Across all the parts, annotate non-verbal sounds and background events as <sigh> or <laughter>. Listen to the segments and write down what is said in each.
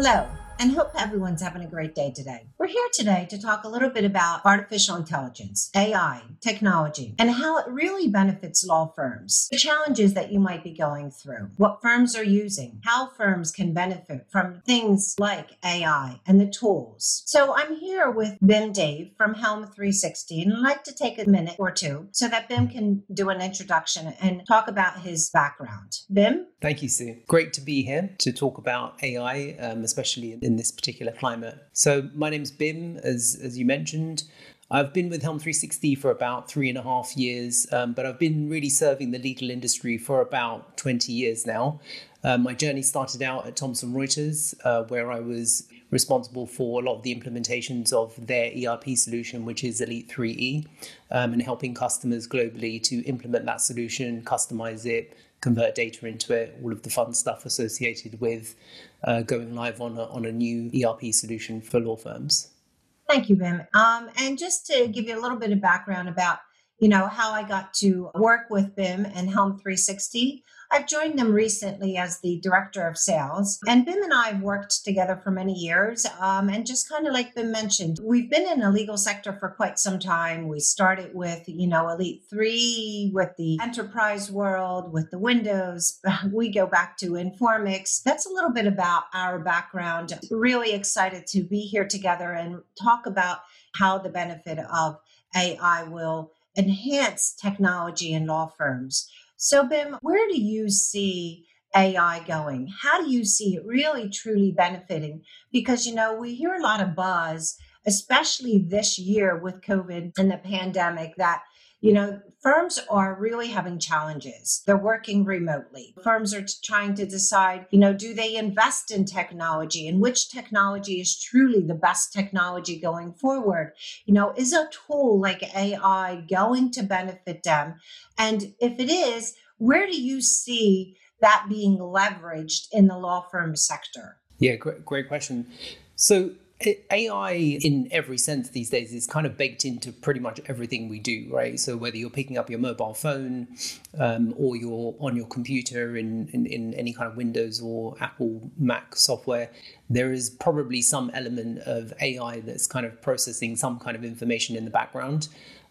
Hello, and hope everyone's having a great day today. We're here today to talk a little bit about artificial intelligence, AI, technology, and how it really benefits law firms, the challenges that you might be going through, what firms are using, how firms can benefit from things like AI and the tools. So I'm here with Bim Dave from Helm 360, and I'd like to take a minute or two so that Bim can do an introduction and talk about his background. Bim? Thank you, Sue. Great to be here to talk about AI, um, especially in this particular climate. So, my name's Bim, as, as you mentioned. I've been with Helm 360 for about three and a half years, um, but I've been really serving the legal industry for about 20 years now. Um, my journey started out at Thomson Reuters, uh, where I was responsible for a lot of the implementations of their ERP solution, which is Elite 3E, um, and helping customers globally to implement that solution, customize it, convert data into it, all of the fun stuff associated with uh, going live on a, on a new ERP solution for law firms. Thank you, Bim. Um, and just to give you a little bit of background about, you know, how I got to work with Bim and Helm 360. I've joined them recently as the director of sales, and Bim and I have worked together for many years. Um, and just kind of like Bim mentioned, we've been in the legal sector for quite some time. We started with, you know, Elite 3, with the enterprise world, with the Windows. <laughs> We go back to Informix. That's a little bit about our background. Really excited to be here together and talk about how the benefit of AI will enhance technology in law firms. So, Bim, where do you see AI going? How do you see it really truly benefiting? Because, you know, we hear a lot of buzz, especially this year with COVID and the pandemic, that you know, firms are really having challenges. They're working remotely. Firms are trying to decide, you know, do they invest in technology and which technology is truly the best technology going forward? You know, is a tool like AI going to benefit them? And if it is, where do you see that being leveraged in the law firm sector? Yeah, great, great question. So AI, in every sense these days, is kind of baked into pretty much everything we do, right? So whether you're picking up your mobile phone um, or you're on your computer in, in, in, any kind of Windows or Apple Mac software, there is probably some element of AI that's kind of processing some kind of information in the background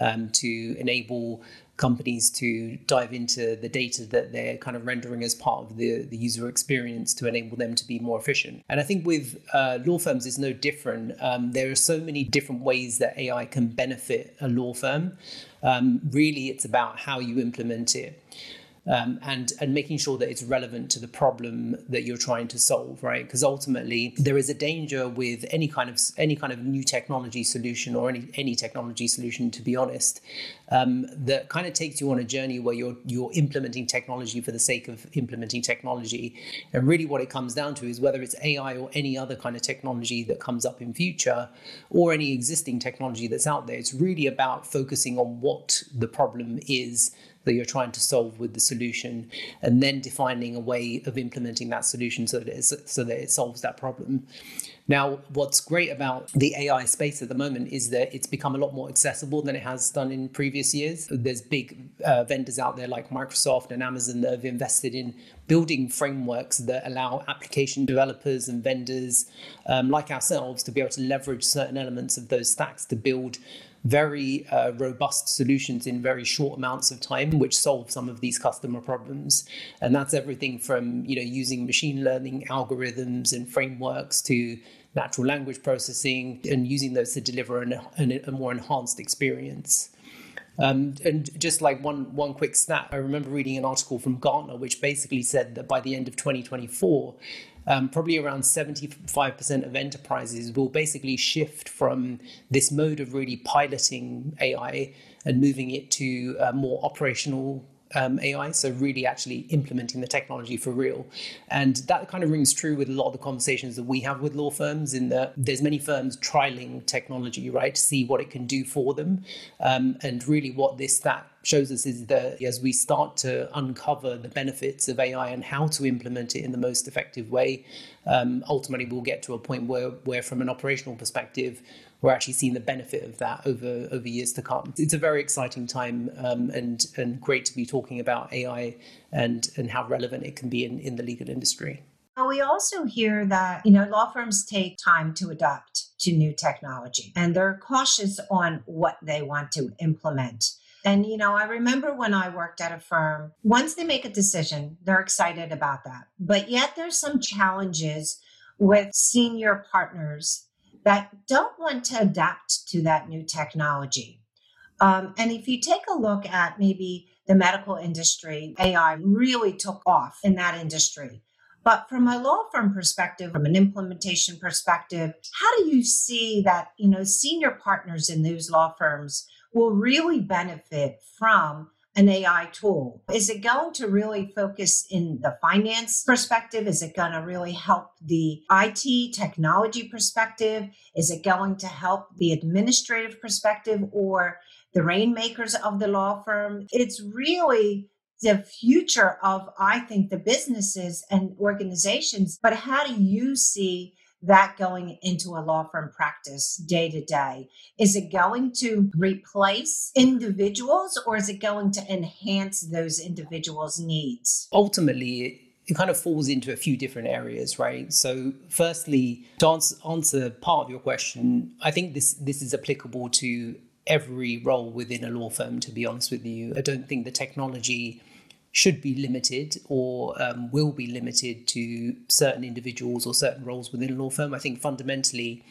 um, to enable companies to dive into the data that they're kind of rendering as part of the, the user experience to enable them to be more efficient. And I think with uh, law firms, it's no different. Um, there are so many different ways that AI can benefit a law firm. Um, really, it's about how you implement it um, and and making sure that it's relevant to the problem that you're trying to solve, right? Because ultimately there is a danger with any kind of any kind of new technology solution or any any technology solution, to be honest, um, that kind of takes you on a journey where you're you're implementing technology for the sake of implementing technology, and really what it comes down to is whether it's AI or any other kind of technology that comes up in future, or any existing technology that's out there. It's really about focusing on what the problem is that you're trying to solve with the solution, and then defining a way of implementing that solution so that it, so that it solves that problem. Now, what's great about the AI space at the moment is that it's become a lot more accessible than it has done in previous years. There's big uh, vendors out there like Microsoft and Amazon that have invested in building frameworks that allow application developers and vendors um, like ourselves to be able to leverage certain elements of those stacks to build very uh, robust solutions in very short amounts of time, which solve some of these customer problems. And that's everything from you know using machine learning algorithms and frameworks to natural language processing and using those to deliver an, an, a more enhanced experience. Um, and just like one one quick snap, I remember reading an article from Gartner which basically said that by the end of 2024, um, probably around 75% of enterprises will basically shift from this mode of really piloting AI and moving it to a more operational um, AI, so really actually implementing the technology for real. And that kind of rings true with a lot of the conversations that we have with law firms. In that there's many firms trialing technology, right, to see what it can do for them, um, and really what this that shows us is that as we start to uncover the benefits of AI and how to implement it in the most effective way, um, ultimately we'll get to a point where, where from an operational perspective, we're actually seeing the benefit of that over over years to come. It's a very exciting time um, and and great to be talking about AI and and how relevant it can be in, in the legal industry. We also hear that, you know, law firms take time to adapt to new technology and they're cautious on what they want to implement. And, you know, I remember when I worked at a firm, once they make a decision, they're excited about that. But yet there's some challenges with senior partners that don't want to adapt to that new technology. Um, and if you take a look at maybe the medical industry, AI really took off in that industry. But from a law firm perspective, from an implementation perspective, how do you see that, you know, senior partners in those law firms will really benefit from an AI tool? Is it going to really focus in the finance perspective? Is it going to really help the IT technology perspective? Is it going to help the administrative perspective or the rainmakers of the law firm? It's really the future of, I think, the businesses and organizations. But how do you see that going into a law firm practice day to day? Is it going to replace individuals or is it going to enhance those individuals' needs? Ultimately, it kind of falls into a few different areas, right? So, firstly, to answer, answer part of your question, I think this this is applicable to every role within a law firm. To be honest with you, I don't think the technology should be limited or um, will be limited to certain individuals or certain roles within a law firm. I think fundamentally,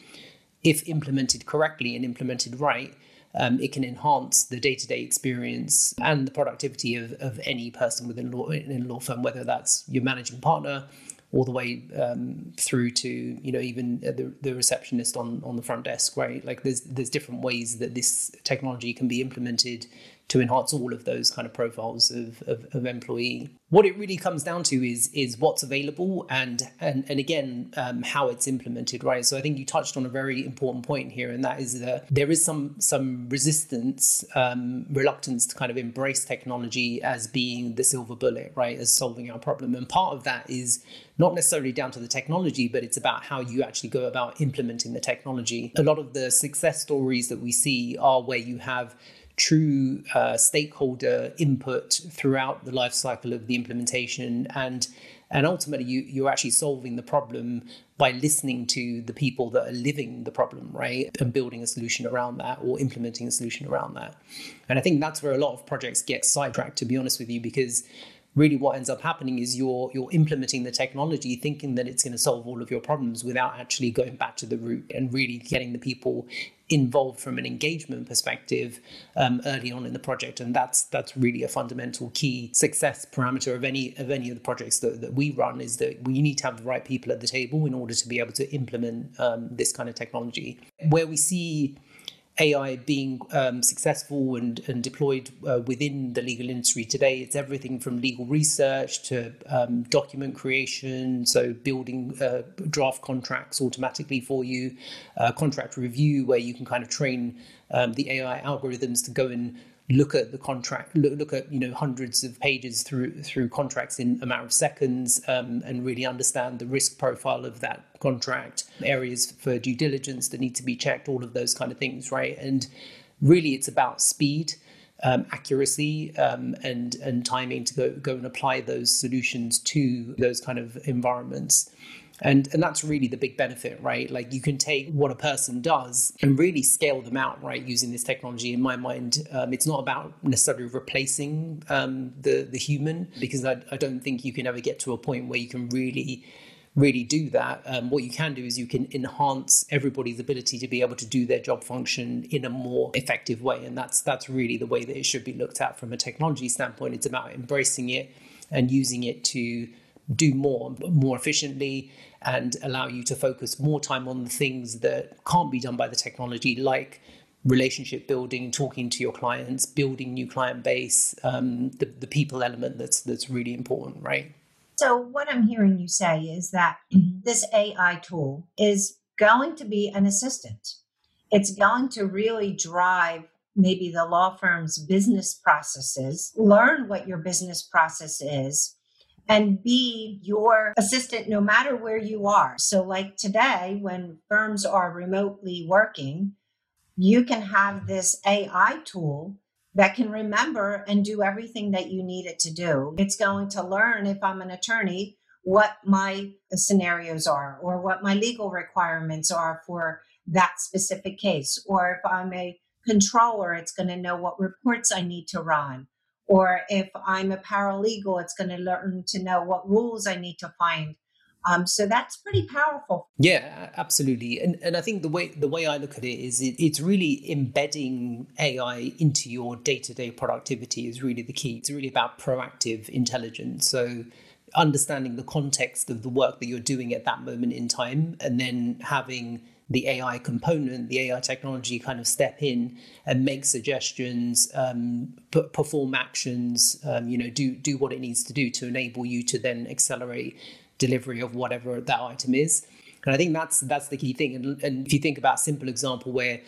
if implemented correctly and implemented right, um, it can enhance the day-to-day experience and the productivity of, of any person within law in a law firm, whether that's your managing partner all the way um, through to you know even the, the receptionist on on the front desk, right? Like there's there's different ways that this technology can be implemented to enhance all of those kind of profiles of, of, of, employee. What it really comes down to is is what's available and and and again um, how it's implemented, right? So I think you touched on a very important point here, and that is that there is some some resistance, um, reluctance to kind of embrace technology as being the silver bullet, right, as solving our problem. And part of that is not necessarily down to the technology, but it's about how you actually go about implementing the technology. A lot of the success stories that we see are where you have true uh, stakeholder input throughout the life cycle of the implementation. And and ultimately you, you're actually solving the problem by listening to the people that are living the problem right? And building a solution around that or implementing a solution around that. And i think that's where a lot of projects get sidetracked to be honest with you because really what ends up happening is you're you're implementing the technology thinking that it's going to solve all of your problems without actually going back to the root and really getting the people involved from an engagement perspective um, early on in the project. And that's that's really a fundamental key success parameter of any of any of the projects that, that we run is that we need to have the right people at the table in order to be able to implement um, this kind of technology. Where we see AI being um, successful and, and deployed uh, within the legal industry today. It's everything from legal research to um, document creation, so building uh, draft contracts automatically for you, uh, contract review, where you can kind of train um, the AI algorithms to go and look at the contract, look, look at you know hundreds of pages through through contracts in a matter of seconds, um, and really understand the risk profile of that contract, areas for due diligence that need to be checked, all of those kind of things, right? And really, it's about speed. Um, accuracy um, and and timing to go go and apply those solutions to those kind of environments and and that's really the big benefit right? Like you can take what a person does and really scale them out right using this technology in my mind. Um, it's not about necessarily replacing um, the the human because I, I don't think you can ever get to a point where you can really really do that. Um, what you can do is you can enhance everybody's ability to be able to do their job function in a more effective way. And that's that's really the way that it should be looked at from a technology standpoint. It's about embracing it and using it to do more more efficiently and allow you to focus more time on the things that can't be done by the technology like relationship building talking to your clients building new client base um, the, the people element that's that's really important right? So what i'm hearing you say is that this ai tool is going to be an assistant. It's going to really drive maybe the law firm's business processes learn what your business process is and be your assistant no matter where you are. So, like today, when firms are remotely working, you can have this AI tool that can remember and do everything that you need it to do. It's going to learn if I'm an attorney what my scenarios are or what my legal requirements are for that specific case. Or if I'm a controller, it's going to know what reports I need to run. Or if I'm a paralegal, it's going to learn to know what rules I need to find. Um, so that's pretty powerful. Yeah, absolutely. And and I think the way the way I look at it is it, it's really embedding AI into your day to day productivity is really the key. It's really about proactive intelligence. So understanding the context of the work that you're doing at that moment in time, and then having the AI component, the AI technology kind of step in and make suggestions, um, p- perform actions, um, you know, do do what it needs to do to enable you to then accelerate delivery of whatever that item is. And I think that's that's the key thing. And, and if you think about a simple example where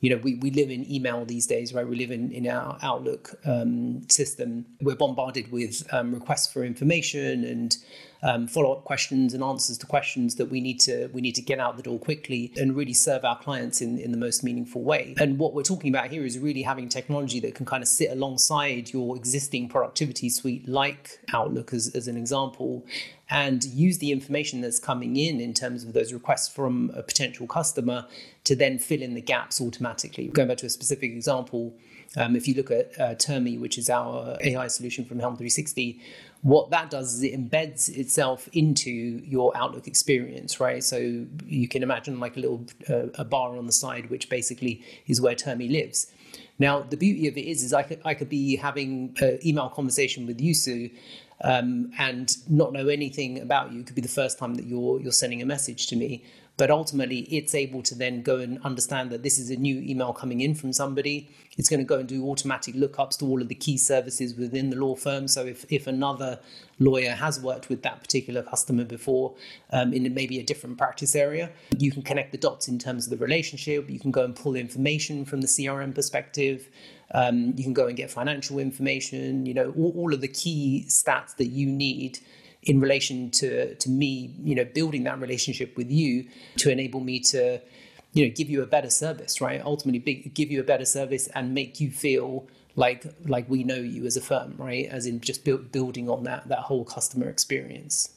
you know, we, we live in email these days, right? We live in, in our Outlook um, system. We're bombarded with um, requests for information and um, follow up questions and answers to questions that we need to we need to get out the door quickly and really serve our clients in, in the most meaningful way. And what we're talking about here is really having technology that can kind of sit alongside your existing productivity suite, like Outlook as, as an example, and use the information that's coming in in terms of those requests from a potential customer to then fill in the gaps automatically. Going back to a specific example, um, if you look at uh, Termi, which is our AI solution from Helm 360, what that does is it embeds itself into your Outlook experience, right? So you can imagine like a little uh, a bar on the side, which basically is where Termi lives. Now, the beauty of it is, is I could, I could be having an email conversation with you Sue um, and not know anything about you. It could be the first time that you're you're sending a message to me, but ultimately it's able to then go and understand that this is a new email coming in from somebody. It's going to go and do automatic lookups to all of the key services within the law firm. So if, if another lawyer has worked with that particular customer before um, in maybe a different practice area, you can connect the dots in terms of the relationship. You can go and pull information from the CRM perspective. Um, you can go and get financial information, you know, all, all of the key stats that you need in relation to to me, you know, building that relationship with you to enable me to, you know, give you a better service, right? Ultimately, be, give you a better service and make you feel like like we know you as a firm, right? As in just build, building on that that whole customer experience.